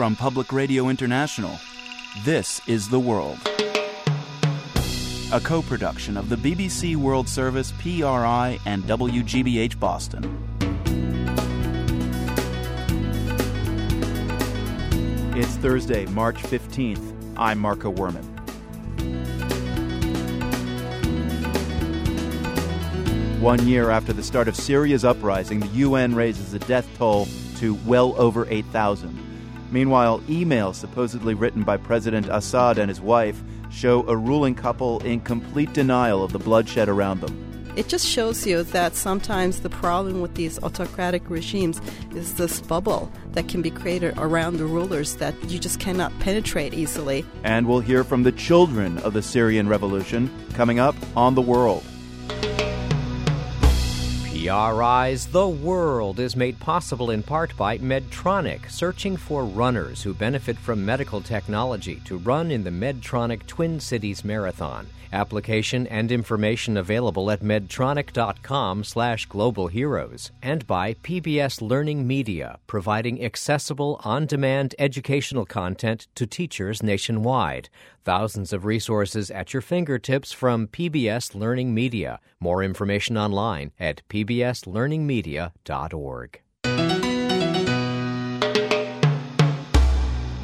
From Public Radio International, this is The World. A co production of the BBC World Service, PRI, and WGBH Boston. It's Thursday, March 15th. I'm Marco Werman. One year after the start of Syria's uprising, the UN raises the death toll to well over 8,000. Meanwhile, emails supposedly written by President Assad and his wife show a ruling couple in complete denial of the bloodshed around them. It just shows you that sometimes the problem with these autocratic regimes is this bubble that can be created around the rulers that you just cannot penetrate easily. And we'll hear from the children of the Syrian revolution coming up on The World. PRI's The World is made possible in part by Medtronic, searching for runners who benefit from medical technology to run in the Medtronic Twin Cities Marathon. Application and information available at medtronic.com slash global heroes and by PBS Learning Media, providing accessible, on-demand educational content to teachers nationwide. Thousands of resources at your fingertips from PBS Learning Media. More information online at pbslearningmedia.org.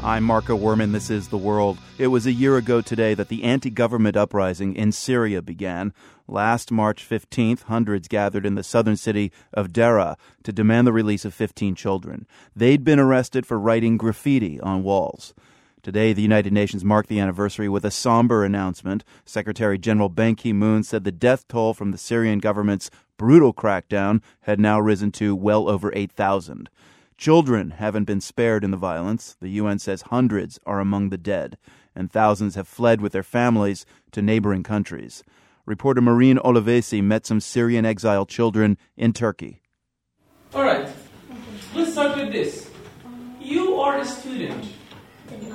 I'm Marco Werman. This is The World. It was a year ago today that the anti government uprising in Syria began. Last March 15th, hundreds gathered in the southern city of Deraa to demand the release of 15 children. They'd been arrested for writing graffiti on walls. Today, the United Nations marked the anniversary with a somber announcement. Secretary General Ban Ki moon said the death toll from the Syrian government's brutal crackdown had now risen to well over 8,000. Children haven't been spared in the violence. The UN says hundreds are among the dead, and thousands have fled with their families to neighboring countries. Reporter Marine Olivesi met some Syrian exiled children in Turkey. All right, let's start with this. You are a student.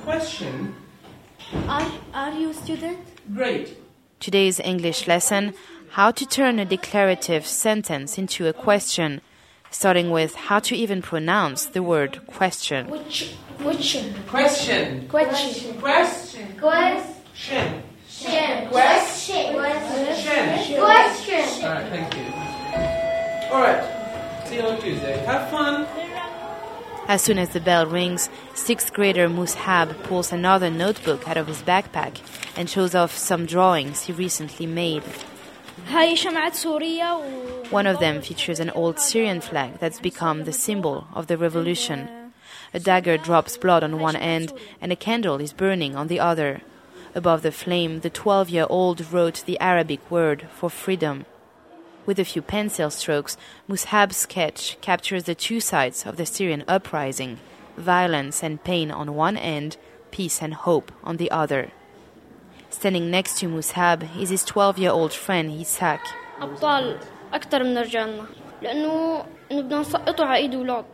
Question. Are, are you a student? Great. Today's English lesson How to turn a declarative sentence into a question starting with how to even pronounce the word question. Which, which? question. Question. Question. Question. Question. Shen. Question. Question. Question. All right, thank you. All right. See you on Tuesday. Have fun. As soon as the bell rings, sixth grader Mushab pulls another notebook out of his backpack and shows off some drawings he recently made. One of them features an old Syrian flag that's become the symbol of the revolution. A dagger drops blood on one end, and a candle is burning on the other. Above the flame, the 12 year old wrote the Arabic word for freedom. With a few pencil strokes, Mushab's sketch captures the two sides of the Syrian uprising violence and pain on one end, peace and hope on the other. Standing next to Mushab is his 12 year old friend Isak.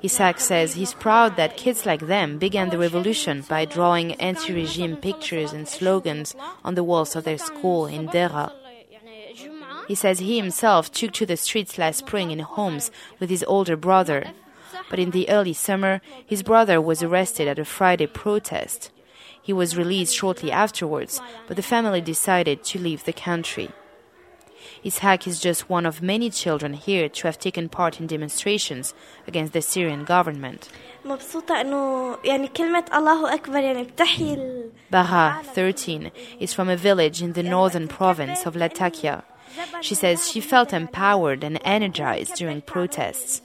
Isak says he's proud that kids like them began the revolution by drawing anti regime pictures and slogans on the walls of their school in Deraa. He says he himself took to the streets last spring in Homs with his older brother. But in the early summer, his brother was arrested at a Friday protest. He was released shortly afterwards, but the family decided to leave the country. Ishaq is just one of many children here to have taken part in demonstrations against the Syrian government. Baha, 13, is from a village in the northern province of Latakia. She says she felt empowered and energized during protests.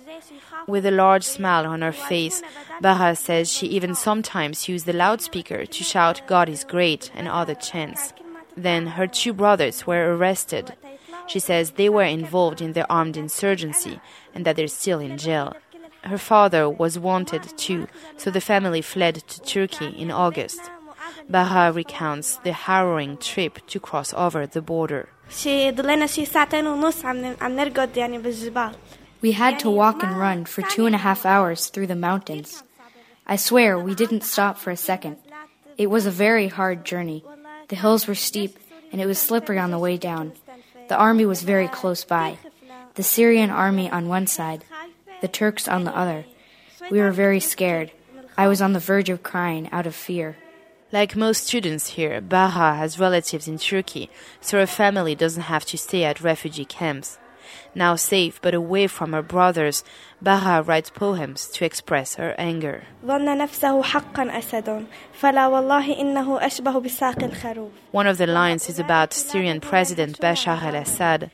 With a large smile on her face, Baha says she even sometimes used the loudspeaker to shout, God is great, and other chants. Then her two brothers were arrested. She says they were involved in the armed insurgency and that they're still in jail. Her father was wanted too, so the family fled to Turkey in August. Baha recounts the harrowing trip to cross over the border. We had to walk and run for two and a half hours through the mountains. I swear we didn't stop for a second. It was a very hard journey. The hills were steep and it was slippery on the way down. The army was very close by. The Syrian army on one side, the Turks on the other. We were very scared. I was on the verge of crying out of fear. Like most students here, Baha has relatives in Turkey, so her family doesn't have to stay at refugee camps. Now safe but away from her brothers, Baha writes poems to express her anger. One of the lines is about Syrian President Bashar al Assad.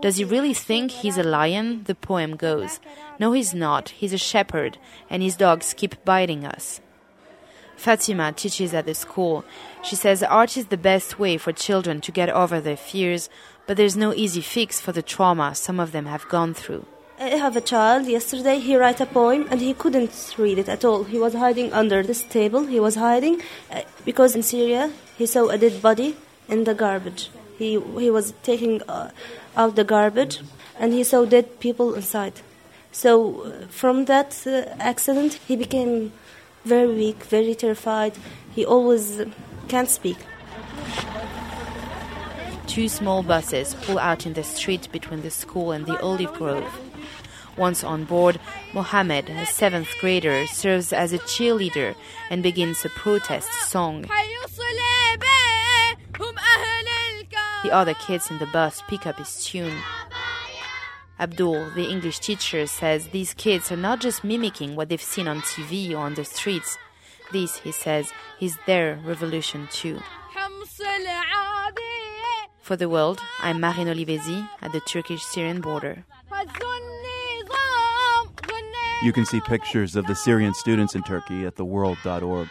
Does he really think he's a lion? The poem goes. No, he's not. He's a shepherd, and his dogs keep biting us. Fatima teaches at the school. She says art is the best way for children to get over their fears, but there's no easy fix for the trauma some of them have gone through. I have a child. Yesterday he wrote a poem and he couldn't read it at all. He was hiding under this table. He was hiding uh, because in Syria he saw a dead body in the garbage. He he was taking uh, out the garbage and he saw dead people inside. So uh, from that uh, accident he became very weak, very terrified. He always can't speak. Two small buses pull out in the street between the school and the olive grove. Once on board, Mohammed, a seventh grader, serves as a cheerleader and begins a protest song. The other kids in the bus pick up his tune. Abdul, the English teacher, says these kids are not just mimicking what they've seen on TV or on the streets. This, he says, is their revolution too. For the world, I'm Marine Olivesi at the Turkish Syrian border. You can see pictures of the Syrian students in Turkey at theworld.org.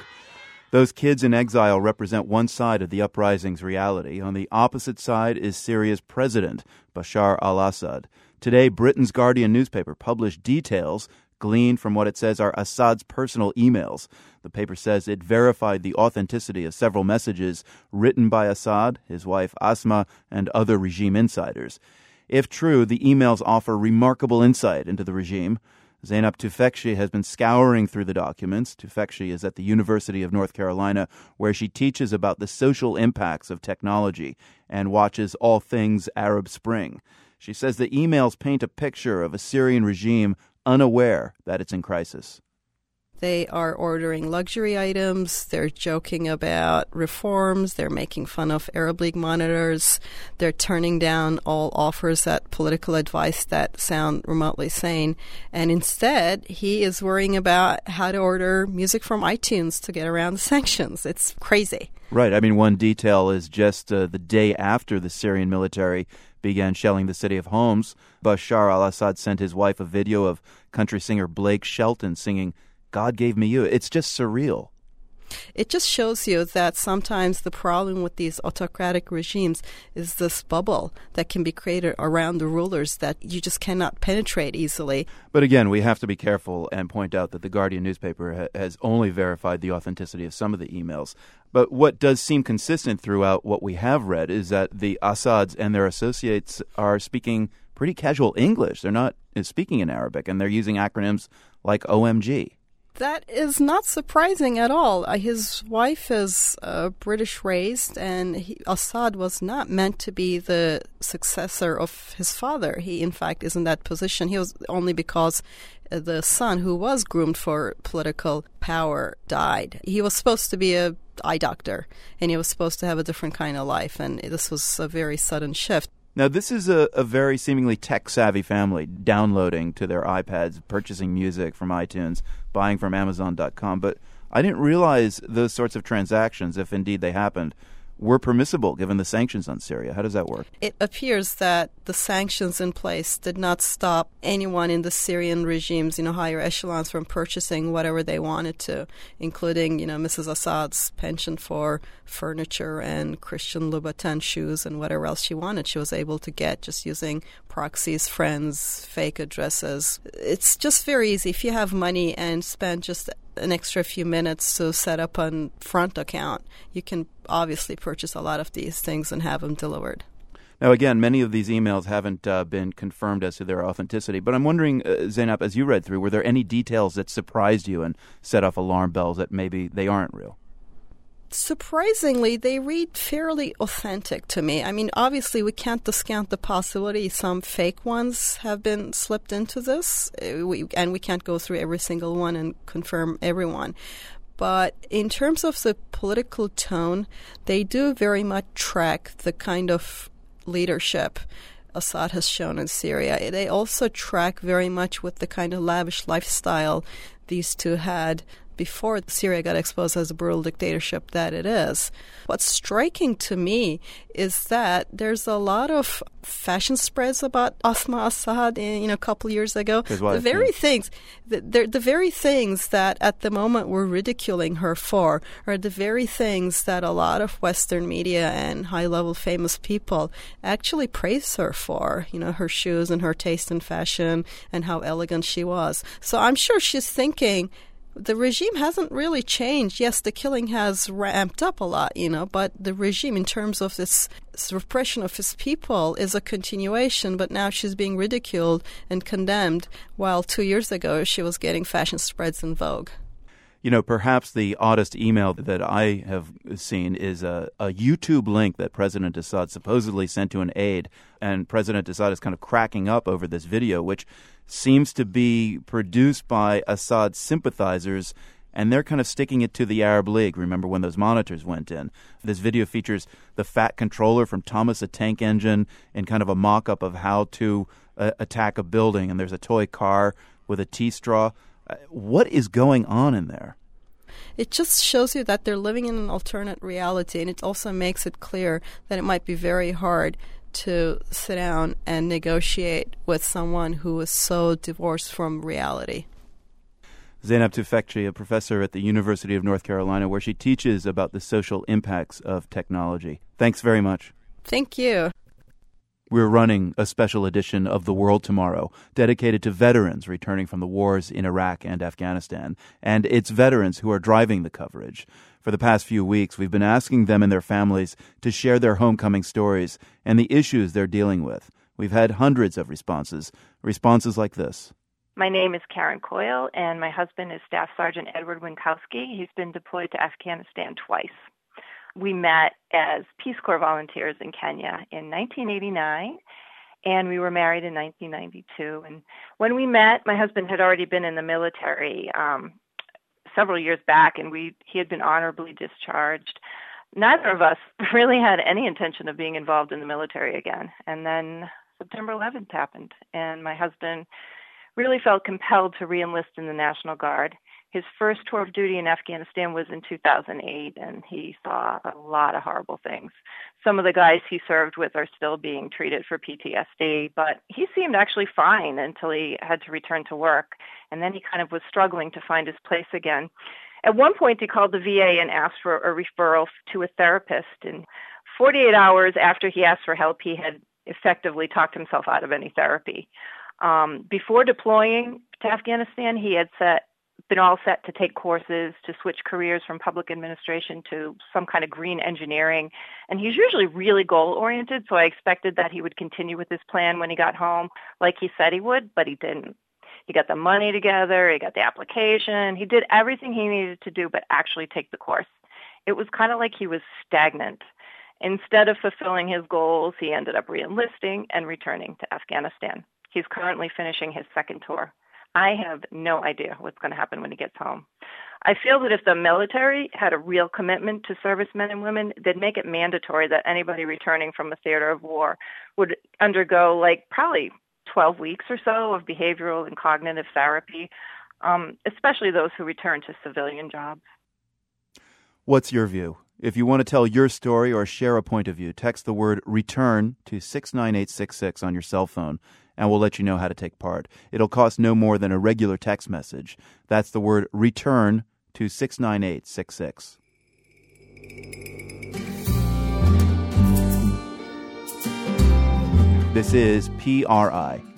Those kids in exile represent one side of the uprising's reality. On the opposite side is Syria's president, Bashar al Assad. Today, Britain's Guardian newspaper published details gleaned from what it says are Assad's personal emails. The paper says it verified the authenticity of several messages written by Assad, his wife Asma, and other regime insiders. If true, the emails offer remarkable insight into the regime. Zeynep Tufekci has been scouring through the documents. Tufekci is at the University of North Carolina, where she teaches about the social impacts of technology and watches all things Arab Spring. She says the emails paint a picture of a Syrian regime unaware that it's in crisis. They are ordering luxury items. They're joking about reforms. They're making fun of Arab League monitors. They're turning down all offers at political advice that sound remotely sane. And instead, he is worrying about how to order music from iTunes to get around the sanctions. It's crazy. Right. I mean, one detail is just uh, the day after the Syrian military began shelling the city of Homs, Bashar al Assad sent his wife a video of country singer Blake Shelton singing God gave me you. It's just surreal. It just shows you that sometimes the problem with these autocratic regimes is this bubble that can be created around the rulers that you just cannot penetrate easily. But again, we have to be careful and point out that the Guardian newspaper ha- has only verified the authenticity of some of the emails. But what does seem consistent throughout what we have read is that the Assads and their associates are speaking pretty casual English. They're not uh, speaking in Arabic, and they're using acronyms like OMG. That is not surprising at all. Uh, his wife is uh, British raised, and he, Assad was not meant to be the successor of his father. He, in fact, is in that position. He was only because uh, the son, who was groomed for political power, died. He was supposed to be a eye doctor, and he was supposed to have a different kind of life, and this was a very sudden shift. Now, this is a, a very seemingly tech savvy family downloading to their iPads, purchasing music from iTunes, buying from Amazon.com. But I didn't realize those sorts of transactions, if indeed they happened, were permissible given the sanctions on Syria. How does that work? It appears that the sanctions in place did not stop anyone in the Syrian regimes, you know, higher echelons from purchasing whatever they wanted to, including, you know, Mrs. Assad's penchant for furniture and Christian Louboutin shoes and whatever else she wanted. She was able to get just using proxies, friends, fake addresses. It's just very easy. If you have money and spend just an extra few minutes to set up a front account, you can obviously purchase a lot of these things and have them delivered. Now, again, many of these emails haven't uh, been confirmed as to their authenticity, but I'm wondering, uh, Zeynep, as you read through, were there any details that surprised you and set off alarm bells that maybe they aren't real? Surprisingly, they read fairly authentic to me. I mean, obviously, we can't discount the possibility some fake ones have been slipped into this, uh, we, and we can't go through every single one and confirm everyone. But in terms of the political tone, they do very much track the kind of leadership Assad has shown in Syria. They also track very much with the kind of lavish lifestyle these two had before Syria got exposed as a brutal dictatorship that it is. What's striking to me is that there's a lot of fashion spreads about Asma Assad, in, you know, a couple years ago. The very hmm. things, the, the very things that at the moment we're ridiculing her for are the very things that a lot of Western media and high-level famous people actually praise her for. You know, her shoes and her taste in fashion and how elegant she was. So I'm sure she's thinking the regime hasn't really changed. Yes, the killing has ramped up a lot, you know, but the regime, in terms of this repression of his people, is a continuation. But now she's being ridiculed and condemned, while two years ago she was getting fashion spreads in Vogue. You know, perhaps the oddest email that I have seen is a, a, YouTube link that President Assad supposedly sent to an aide. And President Assad is kind of cracking up over this video, which seems to be produced by Assad's sympathizers. And they're kind of sticking it to the Arab League. Remember when those monitors went in? This video features the fat controller from Thomas a Tank Engine in kind of a mock up of how to uh, attack a building. And there's a toy car with a tea straw. Uh, what is going on in there? It just shows you that they're living in an alternate reality, and it also makes it clear that it might be very hard to sit down and negotiate with someone who is so divorced from reality. Zeynep Tufekci, a professor at the University of North Carolina, where she teaches about the social impacts of technology. Thanks very much. Thank you. We're running a special edition of The World Tomorrow dedicated to veterans returning from the wars in Iraq and Afghanistan. And it's veterans who are driving the coverage. For the past few weeks, we've been asking them and their families to share their homecoming stories and the issues they're dealing with. We've had hundreds of responses, responses like this. My name is Karen Coyle, and my husband is Staff Sergeant Edward Winkowski. He's been deployed to Afghanistan twice we met as Peace Corps volunteers in Kenya in 1989 and we were married in 1992 and when we met my husband had already been in the military um several years back and we he had been honorably discharged. Neither of us really had any intention of being involved in the military again. And then September 11th happened and my husband really felt compelled to reenlist in the National Guard his first tour of duty in Afghanistan was in 2008, and he saw a lot of horrible things. Some of the guys he served with are still being treated for PTSD, but he seemed actually fine until he had to return to work, and then he kind of was struggling to find his place again. At one point, he called the VA and asked for a referral to a therapist, and 48 hours after he asked for help, he had effectively talked himself out of any therapy. Um, before deploying to Afghanistan, he had set been all set to take courses to switch careers from public administration to some kind of green engineering. And he's usually really goal oriented, so I expected that he would continue with his plan when he got home, like he said he would, but he didn't. He got the money together, he got the application, he did everything he needed to do, but actually take the course. It was kind of like he was stagnant. Instead of fulfilling his goals, he ended up reenlisting and returning to Afghanistan. He's currently finishing his second tour. I have no idea what's going to happen when he gets home. I feel that if the military had a real commitment to servicemen and women, they'd make it mandatory that anybody returning from a theater of war would undergo like probably 12 weeks or so of behavioral and cognitive therapy, um, especially those who return to civilian jobs. What's your view? If you want to tell your story or share a point of view, text the word return to 69866 on your cell phone and we'll let you know how to take part. It'll cost no more than a regular text message. That's the word return to 69866. This is PRI.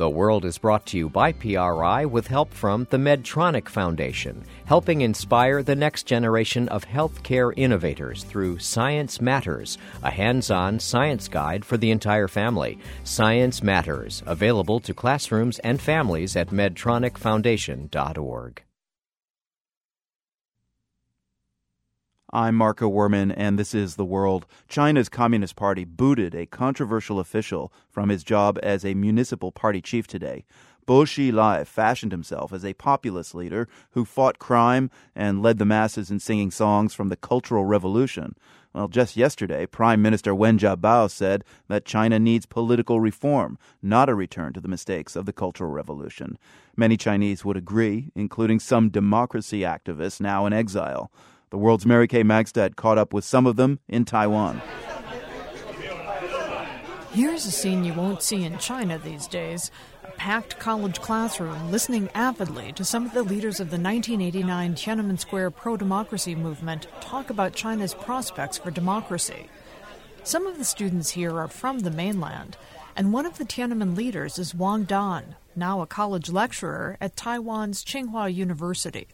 The World is brought to you by PRI with help from the Medtronic Foundation, helping inspire the next generation of healthcare innovators through Science Matters, a hands on science guide for the entire family. Science Matters, available to classrooms and families at medtronicfoundation.org. I'm Marco Werman, and this is The World. China's Communist Party booted a controversial official from his job as a municipal party chief today. Bo Xilai fashioned himself as a populist leader who fought crime and led the masses in singing songs from the Cultural Revolution. Well, just yesterday, Prime Minister Wen Jiabao said that China needs political reform, not a return to the mistakes of the Cultural Revolution. Many Chinese would agree, including some democracy activists now in exile. The world's Mary Kay Magistad caught up with some of them in Taiwan. Here's a scene you won't see in China these days a packed college classroom listening avidly to some of the leaders of the 1989 Tiananmen Square pro democracy movement talk about China's prospects for democracy. Some of the students here are from the mainland, and one of the Tiananmen leaders is Wang Dan, now a college lecturer at Taiwan's Tsinghua University.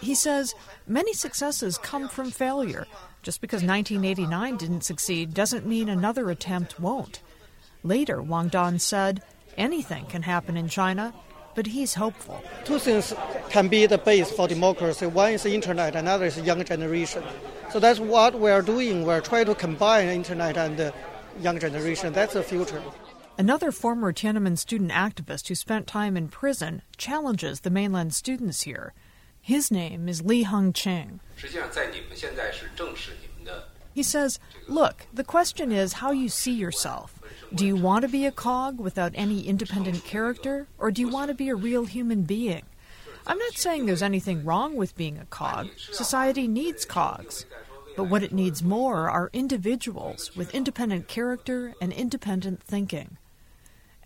He says many successes come from failure. Just because 1989 didn't succeed doesn't mean another attempt won't. Later, Wang Dan said, anything can happen in China, but he's hopeful. Two things can be the base for democracy. One is the internet, another is young generation. So that's what we're doing. We're trying to combine internet and the young generation. That's the future. Another former Tiananmen student activist who spent time in prison challenges the mainland students here. His name is Li Hengqing. He says, Look, the question is how you see yourself. Do you want to be a cog without any independent character, or do you want to be a real human being? I'm not saying there's anything wrong with being a cog. Society needs cogs. But what it needs more are individuals with independent character and independent thinking.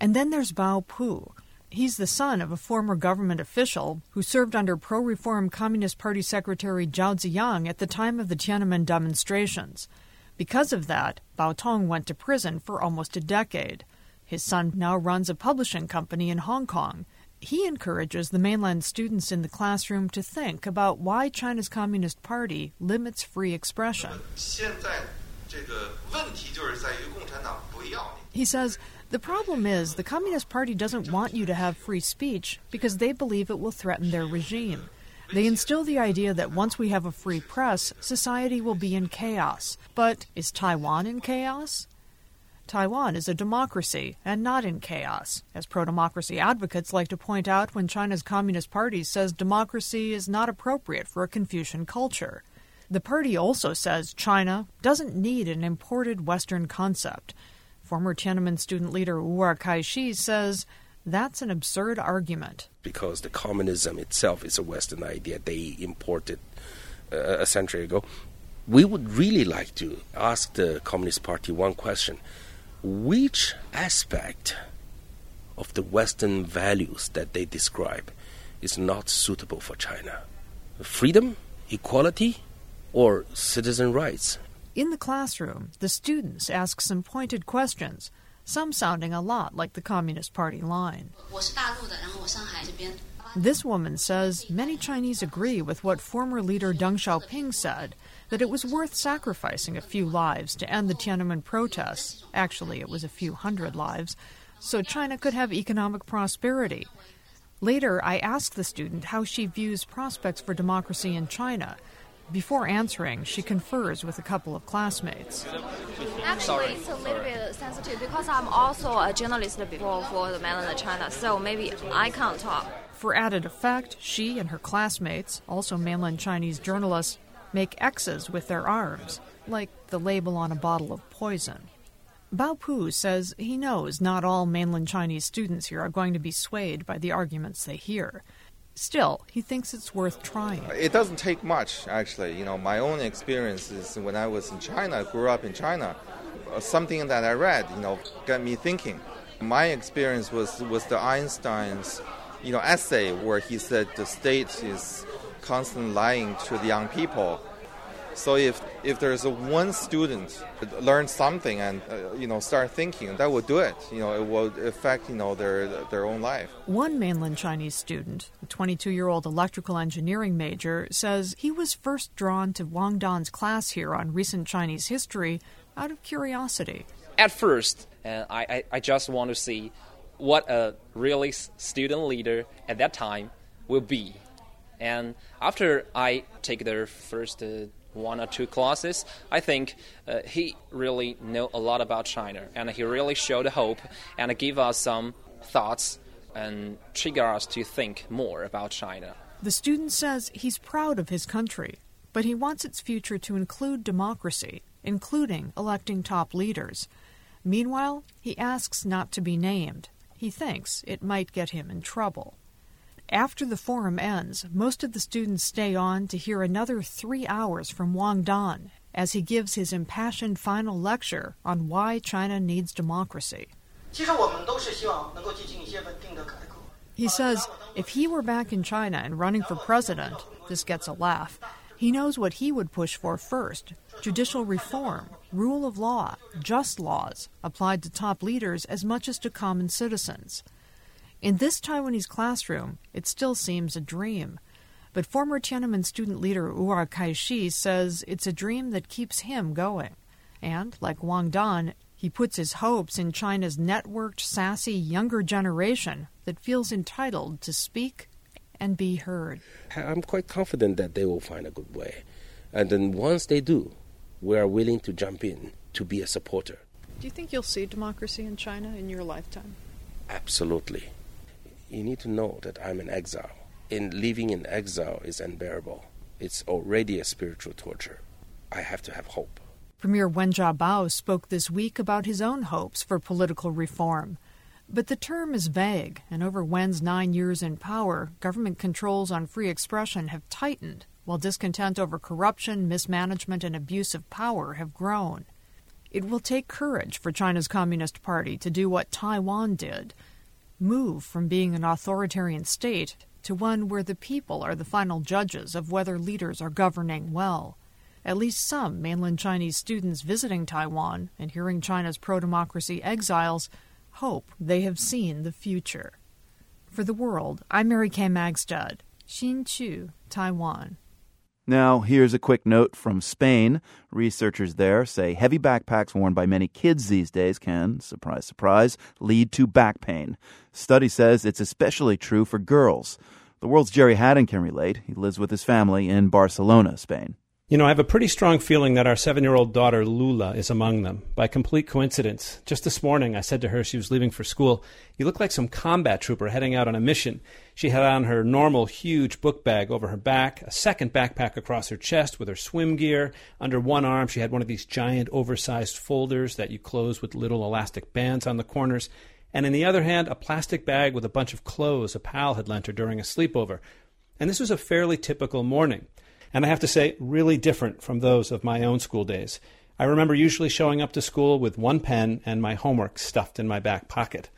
And then there's Bao Pu. He's the son of a former government official who served under pro reform Communist Party Secretary Zhao Ziyang at the time of the Tiananmen demonstrations. Because of that, Bao Tong went to prison for almost a decade. His son now runs a publishing company in Hong Kong. He encourages the mainland students in the classroom to think about why China's Communist Party limits free expression. He says the problem is the Communist Party doesn't want you to have free speech because they believe it will threaten their regime. They instill the idea that once we have a free press, society will be in chaos. But is Taiwan in chaos? Taiwan is a democracy and not in chaos, as pro democracy advocates like to point out when China's Communist Party says democracy is not appropriate for a Confucian culture. The party also says China doesn't need an imported Western concept. Former Tiananmen student leader Wuer Kaixi says that's an absurd argument. Because the communism itself is a Western idea they imported uh, a century ago. We would really like to ask the Communist Party one question which aspect of the Western values that they describe is not suitable for China? Freedom, equality, or citizen rights? In the classroom, the students ask some pointed questions, some sounding a lot like the Communist Party line. This woman says many Chinese agree with what former leader Deng Xiaoping said that it was worth sacrificing a few lives to end the Tiananmen protests. Actually, it was a few hundred lives, so China could have economic prosperity. Later, I asked the student how she views prospects for democracy in China. Before answering, she confers with a couple of classmates. Actually, it's a little bit sensitive because I'm also a journalist before for the mainland China, so maybe I can't talk. For added effect, she and her classmates, also mainland Chinese journalists, make X's with their arms, like the label on a bottle of poison. Bao Pu says he knows not all mainland Chinese students here are going to be swayed by the arguments they hear. Still, he thinks it's worth trying. It doesn't take much, actually. You know, my own experience is when I was in China, grew up in China, uh, something that I read, you know, got me thinking. My experience was was the Einstein's, you know, essay where he said the state is constantly lying to the young people. So if if there's a one student learn something and uh, you know start thinking, that will do it. You know, it will affect you know their their own life. One mainland Chinese student, a 22-year-old electrical engineering major, says he was first drawn to Wang Dan's class here on recent Chinese history out of curiosity. At first, uh, I, I I just want to see what a really student leader at that time will be And after I take their first uh, one or two classes, I think uh, he really know a lot about China, and he really showed hope and give us some thoughts and trigger us to think more about China. The student says he's proud of his country, but he wants its future to include democracy, including electing top leaders. Meanwhile, he asks not to be named. He thinks it might get him in trouble. After the forum ends, most of the students stay on to hear another three hours from Wang Dan as he gives his impassioned final lecture on why China needs democracy. He says if he were back in China and running for president, this gets a laugh. He knows what he would push for first judicial reform, rule of law, just laws applied to top leaders as much as to common citizens. In this Taiwanese classroom, it still seems a dream. But former Tiananmen student leader Wuer Kaixi says it's a dream that keeps him going. And, like Wang Dan, he puts his hopes in China's networked, sassy younger generation that feels entitled to speak and be heard. I'm quite confident that they will find a good way. And then once they do, we are willing to jump in to be a supporter. Do you think you'll see democracy in China in your lifetime? Absolutely you need to know that I'm in exile. And living in exile is unbearable. It's already a spiritual torture. I have to have hope. Premier Wen Jiabao spoke this week about his own hopes for political reform. But the term is vague, and over Wen's nine years in power, government controls on free expression have tightened, while discontent over corruption, mismanagement, and abuse of power have grown. It will take courage for China's Communist Party to do what Taiwan did move from being an authoritarian state to one where the people are the final judges of whether leaders are governing well. At least some mainland Chinese students visiting Taiwan and hearing China's pro democracy exiles hope they have seen the future. For the world, I'm Mary Kay Magistad, Hsinchu, Taiwan. Now, here's a quick note from Spain. Researchers there say heavy backpacks worn by many kids these days can, surprise, surprise, lead to back pain. Study says it's especially true for girls. The world's Gerry Hadden can relate. He lives with his family in Barcelona, Spain. You know, I have a pretty strong feeling that our seven year old daughter, Lula, is among them. By complete coincidence, just this morning I said to her she was leaving for school, You look like some combat trooper heading out on a mission. She had on her normal huge book bag over her back, a second backpack across her chest with her swim gear. Under one arm, she had one of these giant oversized folders that you close with little elastic bands on the corners. And in the other hand, a plastic bag with a bunch of clothes a pal had lent her during a sleepover. And this was a fairly typical morning and I have to say, really different from those of my own school days. I remember usually showing up to school with one pen and my homework stuffed in my back pocket.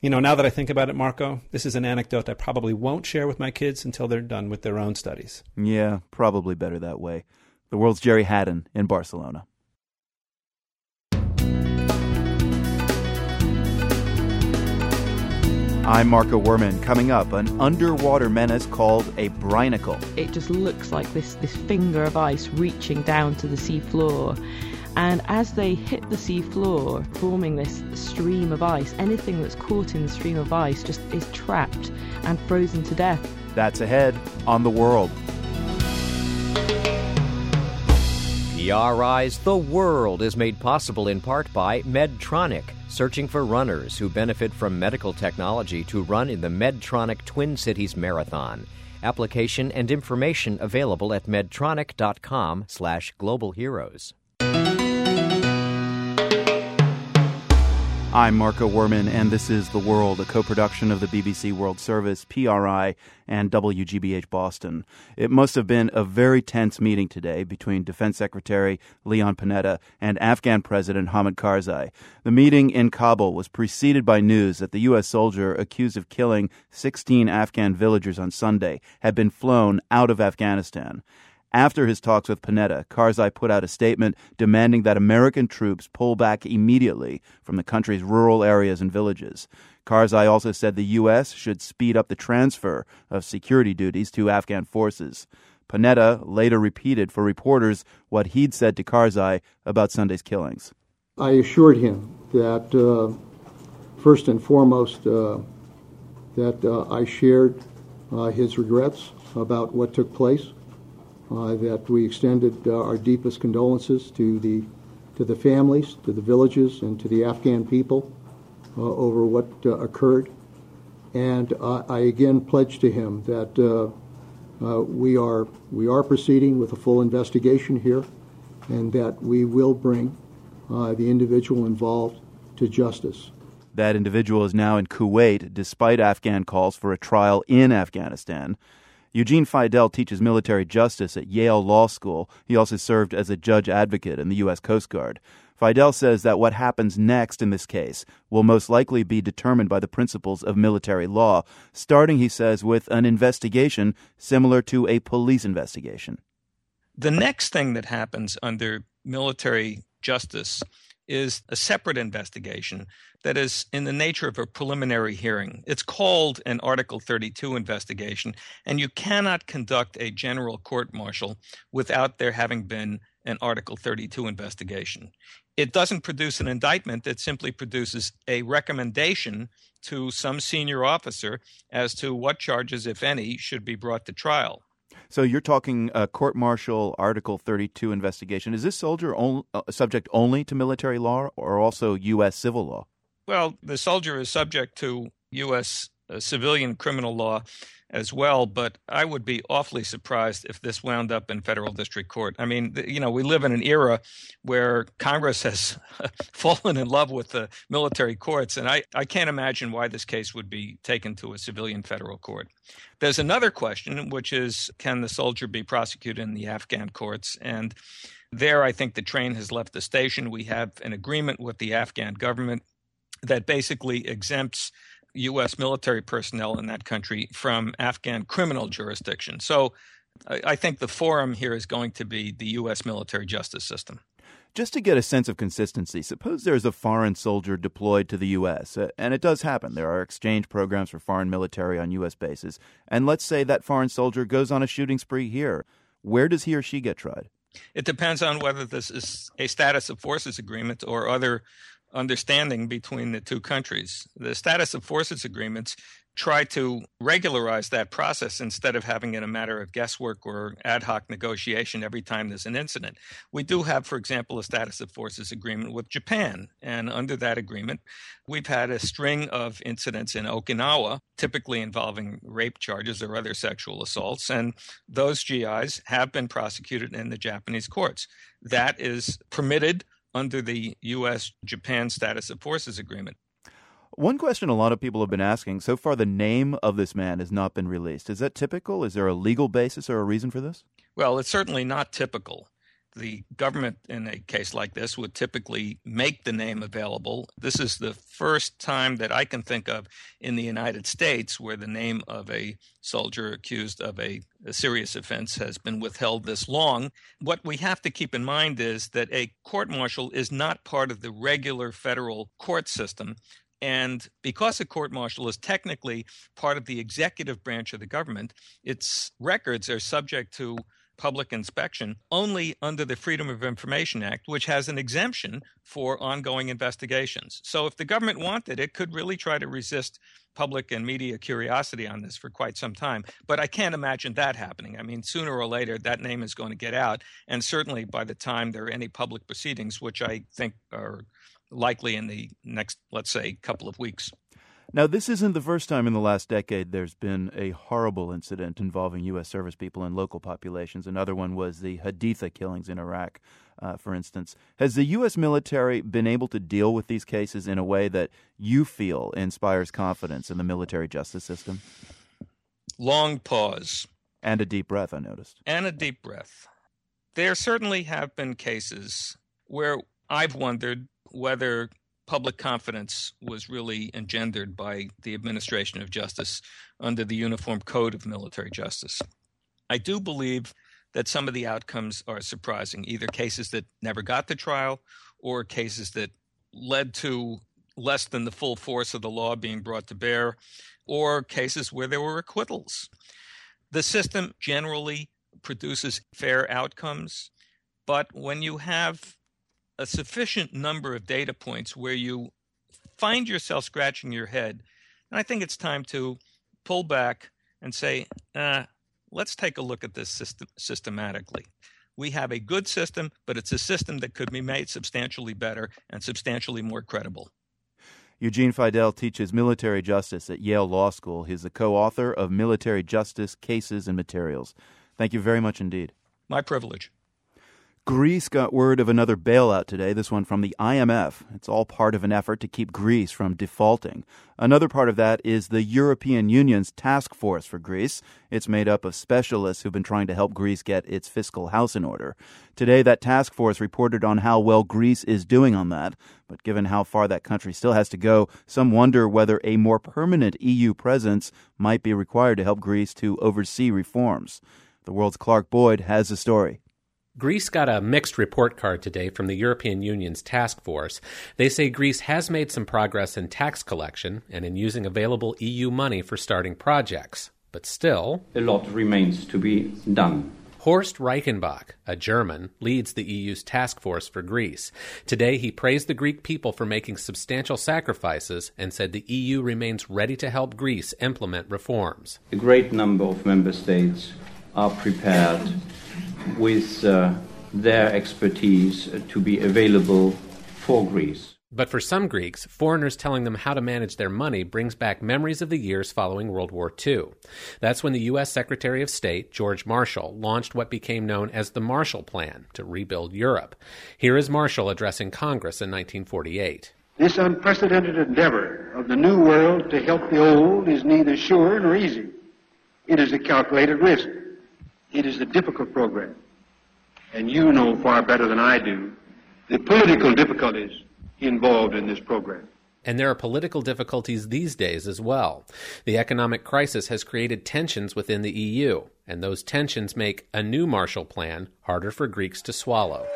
You know, now that I think about it, Marco, this is an anecdote I probably won't share with my kids until they're done with their own studies. Yeah, probably better that way. The world's Gerry Hadden in Barcelona. I'm Marco Werman. Coming up, an underwater menace called a brinicle. It just looks like this, this finger of ice reaching down to the sea floor. And as they hit the sea floor, forming this stream of ice, anything that's caught in the stream of ice just is trapped and frozen to death. That's ahead on the world. PRI's The World is made possible in part by Medtronic searching for runners who benefit from medical technology to run in the Medtronic Twin Cities Marathon. Application and information available at medtronic.com slash. I'm Marco Werman, and this is The World, a co production of the BBC World Service, PRI, and WGBH Boston. It must have been a very tense meeting today between Defense Secretary Leon Panetta and Afghan President Hamid Karzai. The meeting in Kabul was preceded by news that the U.S. soldier accused of killing 16 Afghan villagers on Sunday had been flown out of Afghanistan. After his talks with Panetta, Karzai put out a statement demanding that American troops pull back immediately from the country's rural areas and villages. Karzai also said the U.S. should speed up the transfer of security duties to Afghan forces. Panetta later repeated for reporters what he'd said to Karzai about Sunday's killings. I assured him that, uh, first and foremost, uh, that uh, I shared uh, his regrets about what took place, that we extended uh, our deepest condolences to the, to the families, to the villages, and to the Afghan people uh, over what uh, occurred. And I again pledge to him that we, are, we are proceeding with a full investigation here and that we will bring the individual involved to justice. That individual is now in Kuwait, despite Afghan calls for a trial in Afghanistan. Eugene Fidell teaches military justice at Yale Law School. He also served as a judge advocate in the U.S. Coast Guard. Fidell says that what happens next in this case will most likely be determined by the principles of military law, starting, he says, with an investigation similar to a police investigation. The next thing that happens under military justice is a separate investigation that is in the nature of a preliminary hearing. It's called an Article 32 investigation, and you cannot conduct a general court martial without there having been an Article 32 investigation. It doesn't produce an indictment, it simply produces a recommendation to some senior officer as to what charges, if any, should be brought to trial. So you're talking a court martial Article 32 investigation. Is this soldier uh, subject only to military law or also U.S. civil law? Well, the soldier is subject to U.S. Civilian criminal law as well, but I would be awfully surprised if this wound up in federal district court. I mean, you know, we live in an era where Congress has fallen in love with the military courts, and I, I can't imagine why this case would be taken to a civilian federal court. There's another question, which is can the soldier be prosecuted in the Afghan courts? And there, I think the train has left the station. We have an agreement with the Afghan government that basically exempts U.S. military personnel in that country from Afghan criminal jurisdiction. So I think the forum here is going to be the U.S. military justice system. Just to get a sense of consistency, suppose there's a foreign soldier deployed to the U.S., uh, and it does happen. There are exchange programs for foreign military on U.S. bases. And let's say that foreign soldier goes on a shooting spree here. Where does he or she get tried? It depends on whether this is a status of forces agreement or other understanding between the two countries. The status of forces agreements try to regularize that process instead of having it a matter of guesswork or ad hoc negotiation every time there's an incident. We do have, for example, a status of forces agreement with Japan. And under that agreement, we've had a string of incidents in Okinawa, typically involving rape charges or other sexual assaults. And those GIs have been prosecuted in the Japanese courts. That is permitted under the U.S. Japan Status of Forces Agreement. One question a lot of people have been asking so far, the name of this man has not been released. Is that typical? Is there a legal basis or a reason for this? Well, it's certainly not typical the government in a case like this would typically make the name available. This is the first time that I can think of in the United States where the name of a soldier accused of a, a, serious offense has been withheld this long. What we have to keep in mind is that a court martial is not part of the regular federal court system. And because a court martial is technically part of the executive branch of the government, its records are subject to public inspection only under the Freedom of Information Act, which has an exemption for ongoing investigations. So, if the government wanted, it could really try to resist public and media curiosity on this for quite some time. But I can't imagine that happening. I mean, sooner or later, that name is going to get out. And certainly by the time there are any public proceedings, which I think are likely in the next, let's say, couple of weeks. Now, this isn't the first time in the last decade there's been a horrible incident involving U.S. service people and local populations. Another one was the Haditha killings in Iraq, uh, for instance. Has the U.S. military been able to deal with these cases in a way that you feel inspires confidence in the military justice system? Long pause. And a deep breath, I noticed. And a deep breath. There certainly have been cases where I've wondered whether public confidence was really engendered by the administration of justice under the Uniform Code of Military Justice. I do believe that some of the outcomes are surprising, either cases that never got to trial or cases that led to less than the full force of the law being brought to bear, or cases where there were acquittals. The system generally produces fair outcomes, but when you have a sufficient number of data points where you find yourself scratching your head. And I think it's time to pull back and say, uh, let's take a look at this system systematically. We have a good system, but it's a system that could be made substantially better and substantially more credible. Eugene Fidell teaches military justice at Yale Law School. He's the co author of Military Justice Cases and Materials. Thank you very much indeed. My privilege. Greece got word of another bailout today, this one from the IMF. It's all part of an effort to keep Greece from defaulting. Another part of that is the European Union's task force for Greece. It's made up of specialists who've been trying to help Greece get its fiscal house in order. Today, that task force reported on how well Greece is doing on that. But given how far that country still has to go, some wonder whether a more permanent EU presence might be required to help Greece to oversee reforms. The world's Clark Boyd has the story. Greece got a mixed report card today from the European Union's task force. They say Greece has made some progress in tax collection and in using available EU money for starting projects. But still, a lot remains to be done. Horst Reichenbach, a German, leads the EU's task force for Greece. Today, he praised the Greek people for making substantial sacrifices and said the EU remains ready to help Greece implement reforms. A great number of member states are prepared with uh, their expertise to be available for Greece. But for some Greeks, foreigners telling them how to manage their money brings back memories of the years following World War II. That's when the U.S. Secretary of State, George Marshall, launched what became known as the Marshall Plan to rebuild Europe. Here is Marshall addressing Congress in 1948. This unprecedented endeavor of the new world to help the old is neither sure nor easy. It is a calculated risk. It is a difficult program. And you know far better than I do the political difficulties involved in this program. And there are political difficulties these days as well. The economic crisis has created tensions within the EU, and those tensions make a new Marshall Plan harder for Greeks to swallow.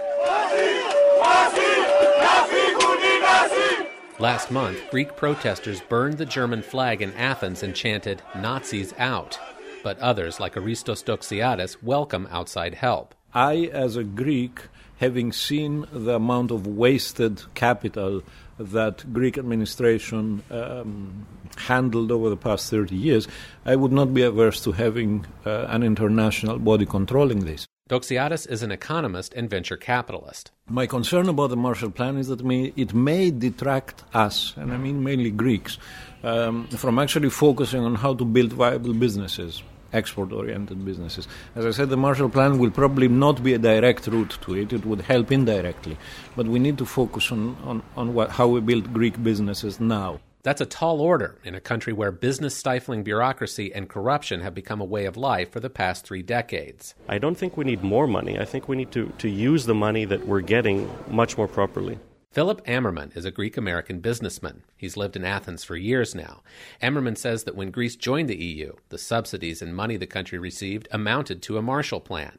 Last month, Greek protesters burned the German flag in Athens and chanted, Nazis out but others, like Aristos Doxiadis, welcome outside help. I, as a Greek, having seen the amount of wasted capital that Greek administration um, handled over the past 30 years, I would not be averse to having uh, an international body controlling this. Doxiadis is an economist and venture capitalist. My concern about the Marshall Plan is that it may detract us, and I mean mainly Greeks, um, from actually focusing on how to build viable businesses, export oriented businesses. As I said, the Marshall Plan will probably not be a direct route to it, it would help indirectly. But we need to focus on, on, on what, how we build Greek businesses now. That's a tall order in a country where business stifling bureaucracy and corruption have become a way of life for the past three decades. I don't think we need more money. I think we need to, to use the money that we're getting much more properly. Philip Ammerman is a Greek American businessman. He's lived in Athens for years now. Ammerman says that when Greece joined the EU, the subsidies and money the country received amounted to a Marshall Plan.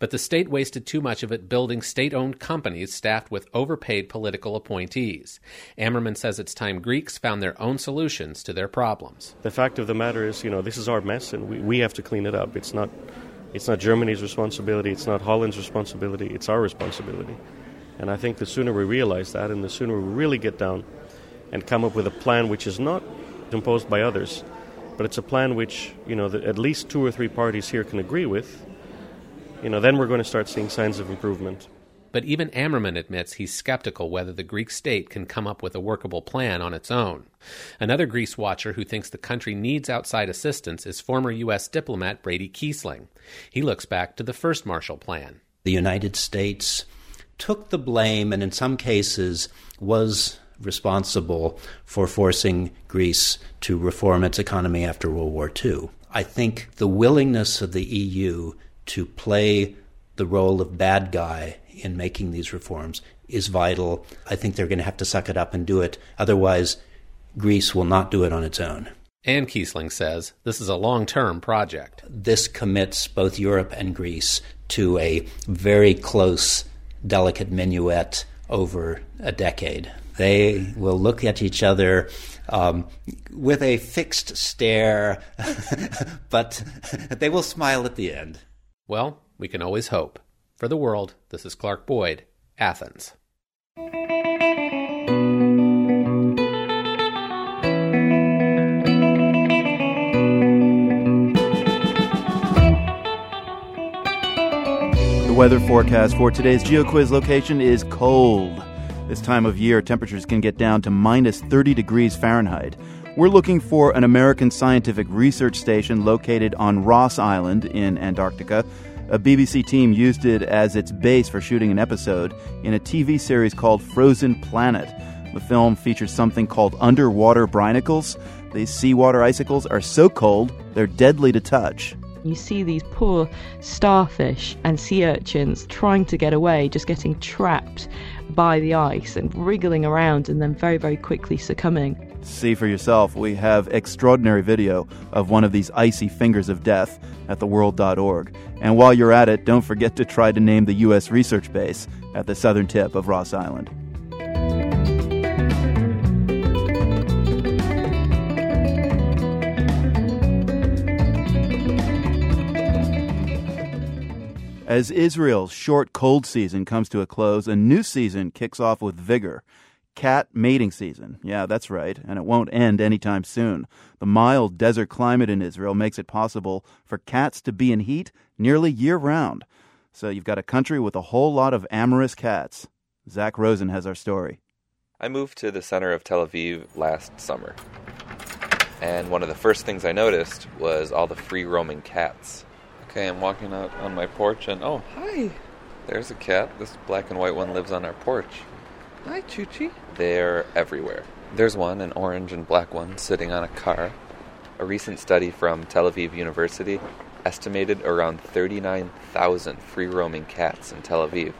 But the state wasted too much of it building state owned companies staffed with overpaid political appointees. Ammerman says it's time Greeks found their own solutions to their problems. The fact of the matter is, you know, this is our mess and we, we have to clean it up. It's not, it's not Germany's responsibility, it's not Holland's responsibility, it's our responsibility. And I think the sooner we realize that and the sooner we really get down and come up with a plan which is not imposed by others, but it's a plan which, you know, at least two or three parties here can agree with, you know, then we're going to start seeing signs of improvement. But even Ammerman admits he's skeptical whether the Greek state can come up with a workable plan on its own. Another Greece watcher who thinks the country needs outside assistance is former U.S. diplomat Brady Kiesling. He looks back to the first Marshall Plan. The United States took the blame and, in some cases, was responsible for forcing Greece to reform its economy after World War II. I think the willingness of the EU to play the role of bad guy in making these reforms is vital. I think they're going to have to suck it up and do it. Otherwise, Greece will not do it on its own. And Kiesling says this is a long term project. This commits both Europe and Greece to a very close delicate minuet over a decade. They will look at each other um, with a fixed stare, but they will smile at the end. Well, we can always hope. For the world, this is Clark Boyd, Athens. Weather forecast for today's GeoQuiz location is cold. This time of year, temperatures can get down to minus 30 degrees Fahrenheit. We're looking for an American scientific research station located on Ross Island in Antarctica. A BBC team used it as its base for shooting an episode in a TV series called Frozen Planet. The film features something called underwater brinicles. These seawater icicles are so cold, they're deadly to touch. You see these poor starfish and sea urchins trying to get away, just getting trapped by the ice and wriggling around and then very, very quickly succumbing. See for yourself. We have extraordinary video of one of these icy fingers of death at theworld.org. And while you're at it, don't forget to try to name the U.S. research base at the southern tip of Ross Island. As Israel's short cold season comes to a close, a new season kicks off with vigor. Cat mating season. Yeah, that's right, and it won't end anytime soon. The mild desert climate in Israel makes it possible for cats to be in heat nearly year round. So you've got a country with a whole lot of amorous cats. Zach Rosen has our story. I moved to the center of Tel Aviv last summer. And one of the first things I noticed was all the free roaming cats. Okay, I'm walking out on my porch and oh, hi! There's a cat. This black and white one lives on our porch. Hi, Chuchi. They're everywhere. There's one, an orange and black one, sitting on a car. A recent study from Tel Aviv University estimated around 39,000 free roaming cats in Tel Aviv.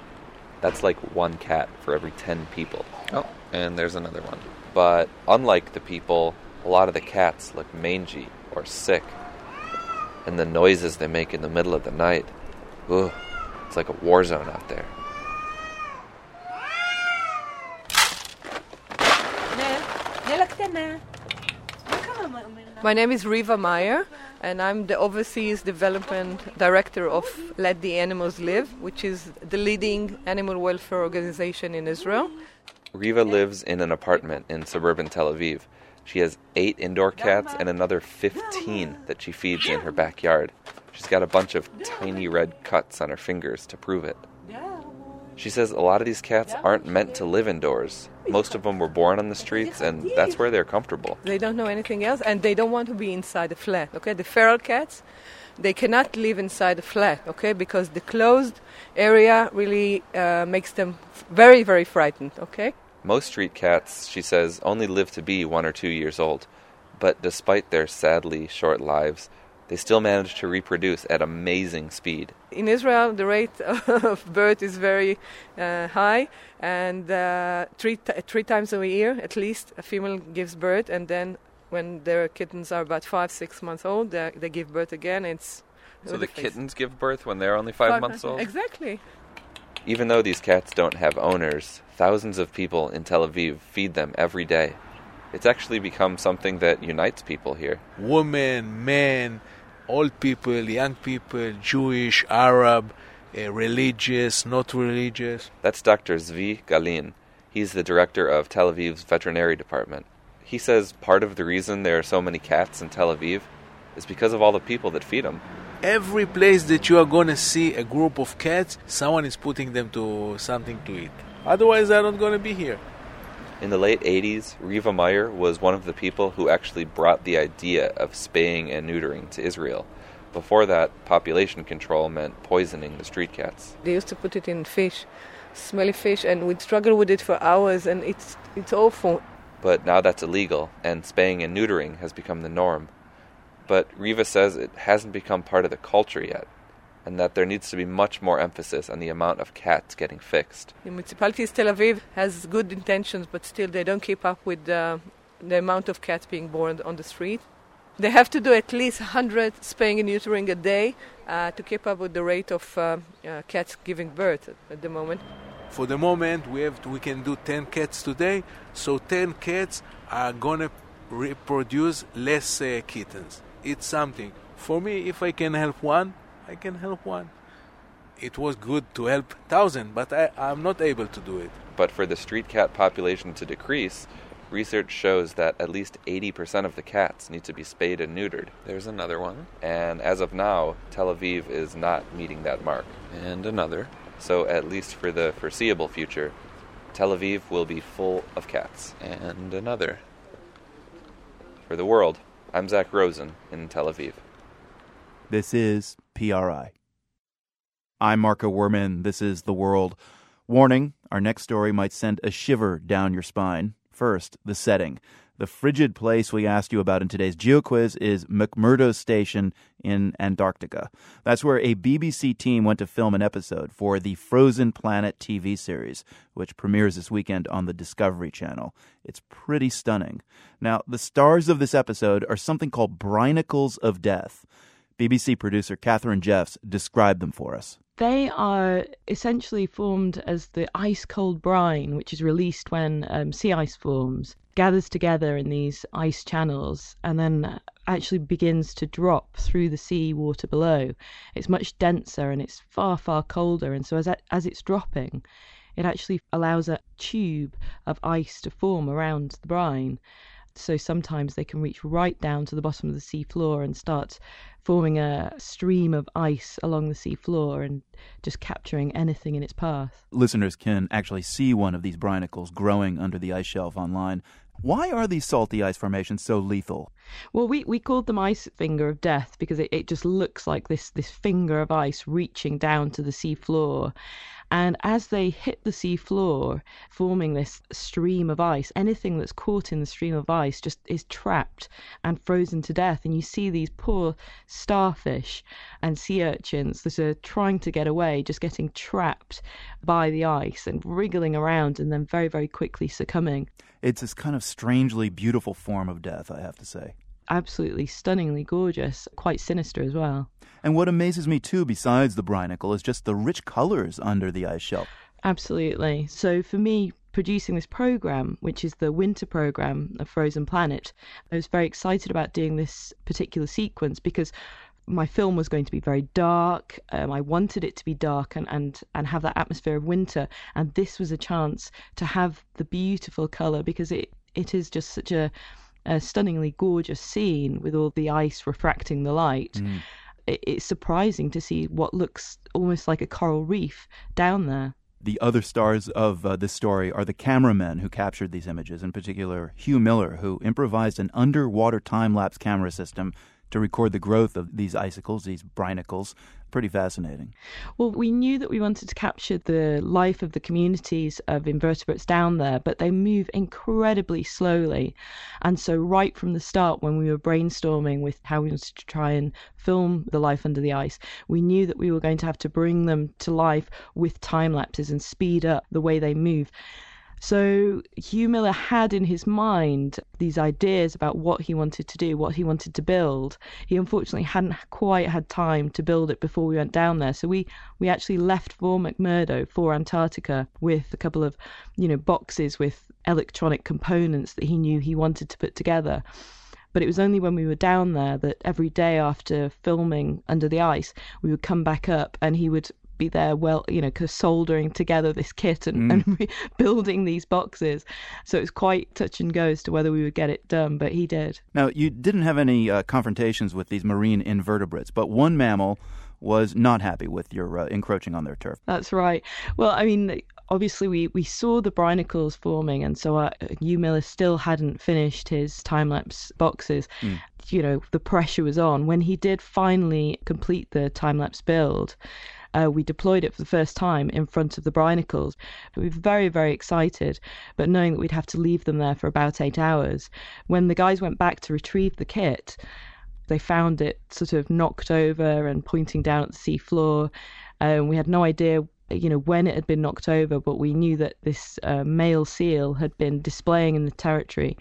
That's like one cat for every 10 people. Oh, and there's another one. But unlike the people, a lot of the cats look mangy or sick and the noises they make in the middle of the night. Ugh, it's like a war zone out there. My name is Riva Meyer, and I'm the Overseas Development Director of Let the Animals Live, which is the leading animal welfare organization in Israel. Riva lives in an apartment in suburban Tel Aviv. She has eight indoor cats and another 15 that she feeds in her backyard. She's got a bunch of tiny red cuts on her fingers to prove it. She says a lot of these cats aren't meant to live indoors. Most of them were born on the streets, and that's where they're comfortable. They don't know anything else, and they don't want to be inside a flat. Okay, the feral cats, they cannot live inside a flat. Okay, because the closed area really uh, makes them very, very frightened. Okay. Most street cats, she says, only live to be one or two years old, but despite their sadly short lives, they still manage to reproduce at amazing speed. In Israel, the rate of birth is very uh, high, and uh, three, t- three times a year, at least, a female gives birth, and then when their kittens are about five, six months old, they, they give birth again. It's so the kittens give birth when they're only five, five months old? Exactly. Even though these cats don't have owners, thousands of people in Tel Aviv feed them every day. It's actually become something that unites people here. Women, men, old people, young people, Jewish, Arab, uh, religious, not religious. That's Dr. Zvi Galin. He's the director of Tel Aviv's veterinary department. He says part of the reason there are so many cats in Tel Aviv is because of all the people that feed them. Every place that you are going to see a group of cats, someone is putting them to something to eat. Otherwise, they're not going to be here. In the late 80s, Riva Meyer was one of the people who actually brought the idea of spaying and neutering to Israel. Before that, population control meant poisoning the street cats. They used to put it in fish, smelly fish, and we'd struggle with it for hours, and it's, it's awful. But now that's illegal, and spaying and neutering has become the norm. But Riva says it hasn't become part of the culture yet and that there needs to be much more emphasis on the amount of cats getting fixed. The municipality of Tel Aviv has good intentions, but still they don't keep up with uh, the amount of cats being born on the street. They have to do at least 100 spaying and neutering a day uh, to keep up with the rate of uh, uh cats giving birth at the moment. For the moment, we have to, we can do 10 cats today, so 10 cats are gonna reproduce less uh, kittens. It's something. For me, if I can help one, I can help one. It was good to help thousand, but I, I'm not able to do it. But for the street cat population to decrease, Research shows that at least 80% of the cats need to be spayed and neutered. There's another one. And as of now, Tel Aviv is not meeting that mark. And another. So, at least for the foreseeable future, Tel Aviv will be full of cats. And another. For the world, I'm Zach Rosen in Tel Aviv. This is PRI. I'm Marco Werman. This is The World. Warning our next story might send a shiver down your spine. First, the setting. The frigid place we asked you about in today's GeoQuiz is McMurdo Station in Antarctica. That's where a BBC team went to film an episode for the Frozen Planet TV series, which premieres this weekend on the Discovery Channel. It's pretty stunning. Now, the stars of this episode are something called Brinicles of Death. BBC producer Kathryn Jeffs described them for us. They are essentially formed as the ice cold brine, which is released when um, sea ice forms, gathers together in these ice channels, and then actually begins to drop through the sea water below. It's much denser and it's far, far colder. And so as, as it's dropping, it actually allows a tube of ice to form around the brine. So sometimes they can reach right down to the bottom of the sea floor and start forming a stream of ice along the sea floor and just capturing anything in its path. Listeners can actually see one of these brinicles growing under the ice shelf online. Why are these salty ice formations so lethal? Well, we, we called them ice finger of death because it, it just looks like this, this finger of ice reaching down to the sea floor. And as they hit the sea floor, forming this stream of ice, anything that's caught in the stream of ice just is trapped and frozen to death. And you see these poor starfish and sea urchins that are trying to get away, just getting trapped by the ice and wriggling around and then very, very quickly succumbing. It's this kind of strangely beautiful form of death, I have to say absolutely stunningly gorgeous, quite sinister as well. And what amazes me too, besides the brinicle, is just the rich colors under the ice shelf. Absolutely. So for me, producing this program, which is the winter program of Frozen Planet, I was very excited about doing this particular sequence because my film was going to be very dark. Um, I wanted it to be dark and, and, and have that atmosphere of winter. And this was a chance to have the beautiful color because it, it is just such a a stunningly gorgeous scene with all the ice refracting the light. Mm. It, it's surprising to see what looks almost like a coral reef down there. The other stars of uh, this story are the cameramen who captured these images, in particular Hugh Miller, who improvised an underwater time lapse camera system to record the growth of these icicles, these brinicles. Pretty fascinating. Well, we knew that we wanted to capture the life of the communities of invertebrates down there, but they move incredibly slowly. And so, right from the start, when we were brainstorming with how we wanted to try and film the life under the ice, we knew that we were going to have to bring them to life with time lapses and speed up the way they move. So Hugh Miller had in his mind these ideas about what he wanted to do, what he wanted to build. He unfortunately hadn't quite had time to build it before we went down there. So we, we actually left for McMurdo for Antarctica with a couple of, you know, boxes with electronic components that he knew he wanted to put together. But it was only when we were down there that every day after filming under the ice, we would come back up and he would be there, well, you know, soldering together this kit and, mm. and building these boxes. So it's quite touch and go as to whether we would get it done, but he did. Now, you didn't have any uh, confrontations with these marine invertebrates, but one mammal was not happy with your uh, encroaching on their turf. That's right. Well, I mean, obviously we, we saw the brinicles forming, and so uh, Hugh Miller still hadn't finished his time lapse boxes. Mm. You know, the pressure was on. When he did finally complete the time lapse build, uh, we deployed it for the first time in front of the brinicles. We were very, very excited, but knowing that we'd have to leave them there for about eight hours. When the guys went back to retrieve the kit, they found it sort of knocked over and pointing down at the sea floor. Um, we had no idea you know when it had been knocked over but we knew that this uh, male seal had been displaying in the territory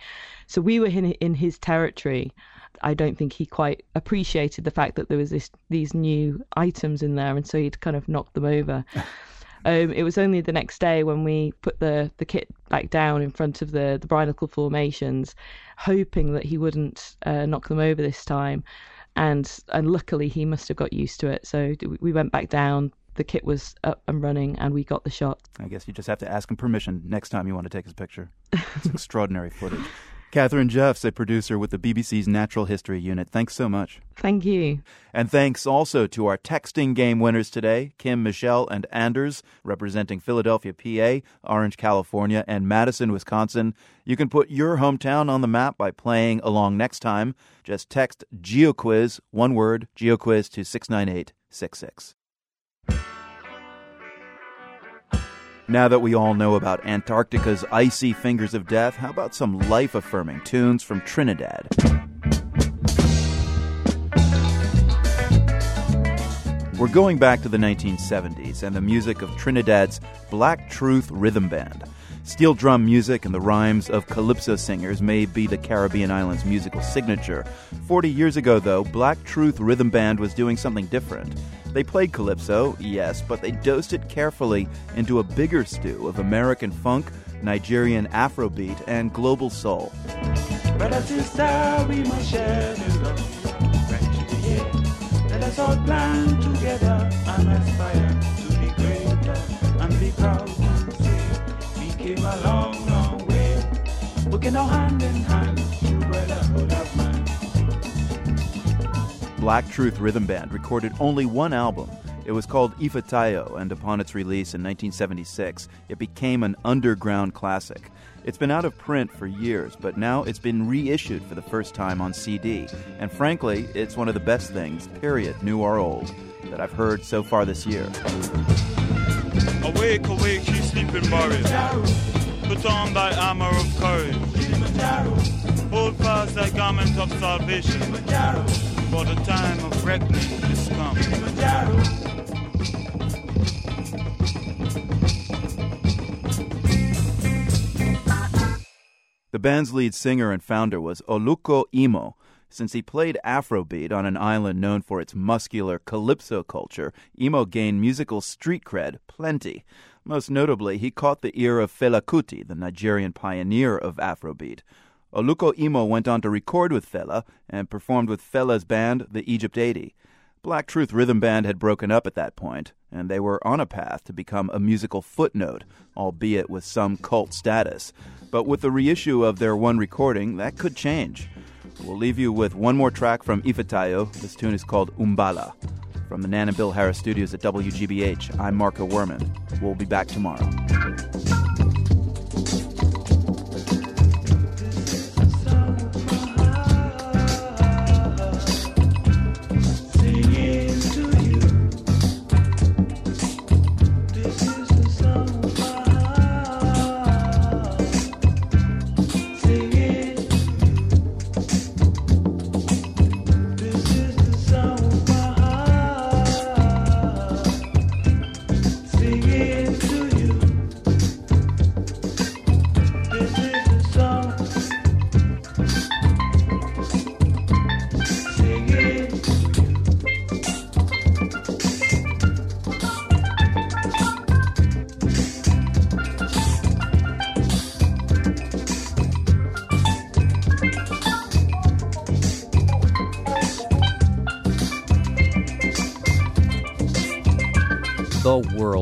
so we were in, in his territory I don't think he quite appreciated the fact that there was this these new items in there, and so he'd kind of knocked them over. um, it was only the next day when we put the, the kit back down in front of the the brinicle formations, hoping that he wouldn't uh, knock them over this time, and and luckily he must have got used to it. So we went back down. The kit was up and running, and we got the shot. I guess you just have to ask him permission next time you want to take his picture. It's extraordinary footage. Kathryn Jeffs, a producer with the BBC's Natural History Unit. Thanks so much. Thank you. And thanks also to our texting game winners today Kim, Michelle, and Anders, representing Philadelphia, PA, Orange, California, and Madison, Wisconsin. You can put your hometown on the map by playing along next time. Just text GeoQuiz, one word, GeoQuiz to 69866. Now that we all know about Antarctica's icy fingers of death, how about some life affirming tunes from Trinidad? We're going back to the 1970s and the music of Trinidad's Black Truth Rhythm Band. Steel drum music and the rhymes of calypso singers may be the Caribbean islands' musical signature. Forty years ago, though, Black Truth Rhythm Band was doing something different. They played calypso, yes, but they dosed it carefully into a bigger stew of American funk, Nigerian Afrobeat, and global soul. Brother, sister, we must share the love. Let us all plan together and aspire to be greater and be proud and say we came a long, long way. Hand in hand to brotherhood of man. Black Truth Rhythm Band recorded only one album. It was called Ifatayo, and upon its release in 1976, it became an underground classic. It's been out of print for years, but now it's been reissued for the first time on CD. And frankly, it's one of the best things, period, new or old, that I've heard so far this year. Awake, awake, ye sleeping warrior. Put on thy armor of courage. Hold fast thy garment of salvation. For the time of is come. The band's lead singer and founder was Oluko Imo. Since he played Afrobeat on an island known for its muscular calypso culture, Imo gained musical street cred plenty. Most notably, he caught the ear of Fela Kuti, the Nigerian pioneer of Afrobeat. Oluko Imo went on to record with Fela and performed with Fela's band, the Egypt 80. Black Truth Rhythm Band had broken up at that point, and they were on a path to become a musical footnote, albeit with some cult status. But with the reissue of their one recording, that could change. We'll leave you with one more track from Ifatayo. This tune is called Umbala. From the Nan and Bill Harris studios at WGBH, I'm Marco Werman. We'll be back tomorrow.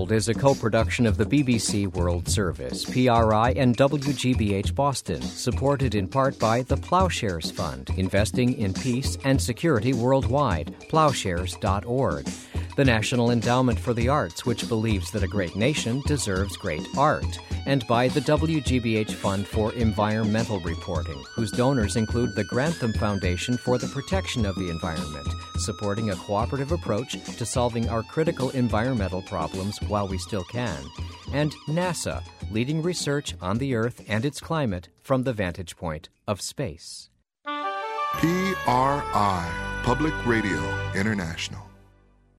World is a co production of the BBC World Service, PRI, and WGBH Boston, supported in part by the Plowshares Fund, investing in peace and security worldwide, plowshares.org. The National Endowment for the Arts, which believes that a great nation deserves great art, and by the WGBH Fund for Environmental Reporting, whose donors include the Grantham Foundation for the Protection of the Environment, supporting a cooperative approach to solving our critical environmental problems while we still can, and NASA, leading research on the Earth and its climate from the vantage point of space. PRI, Public Radio International.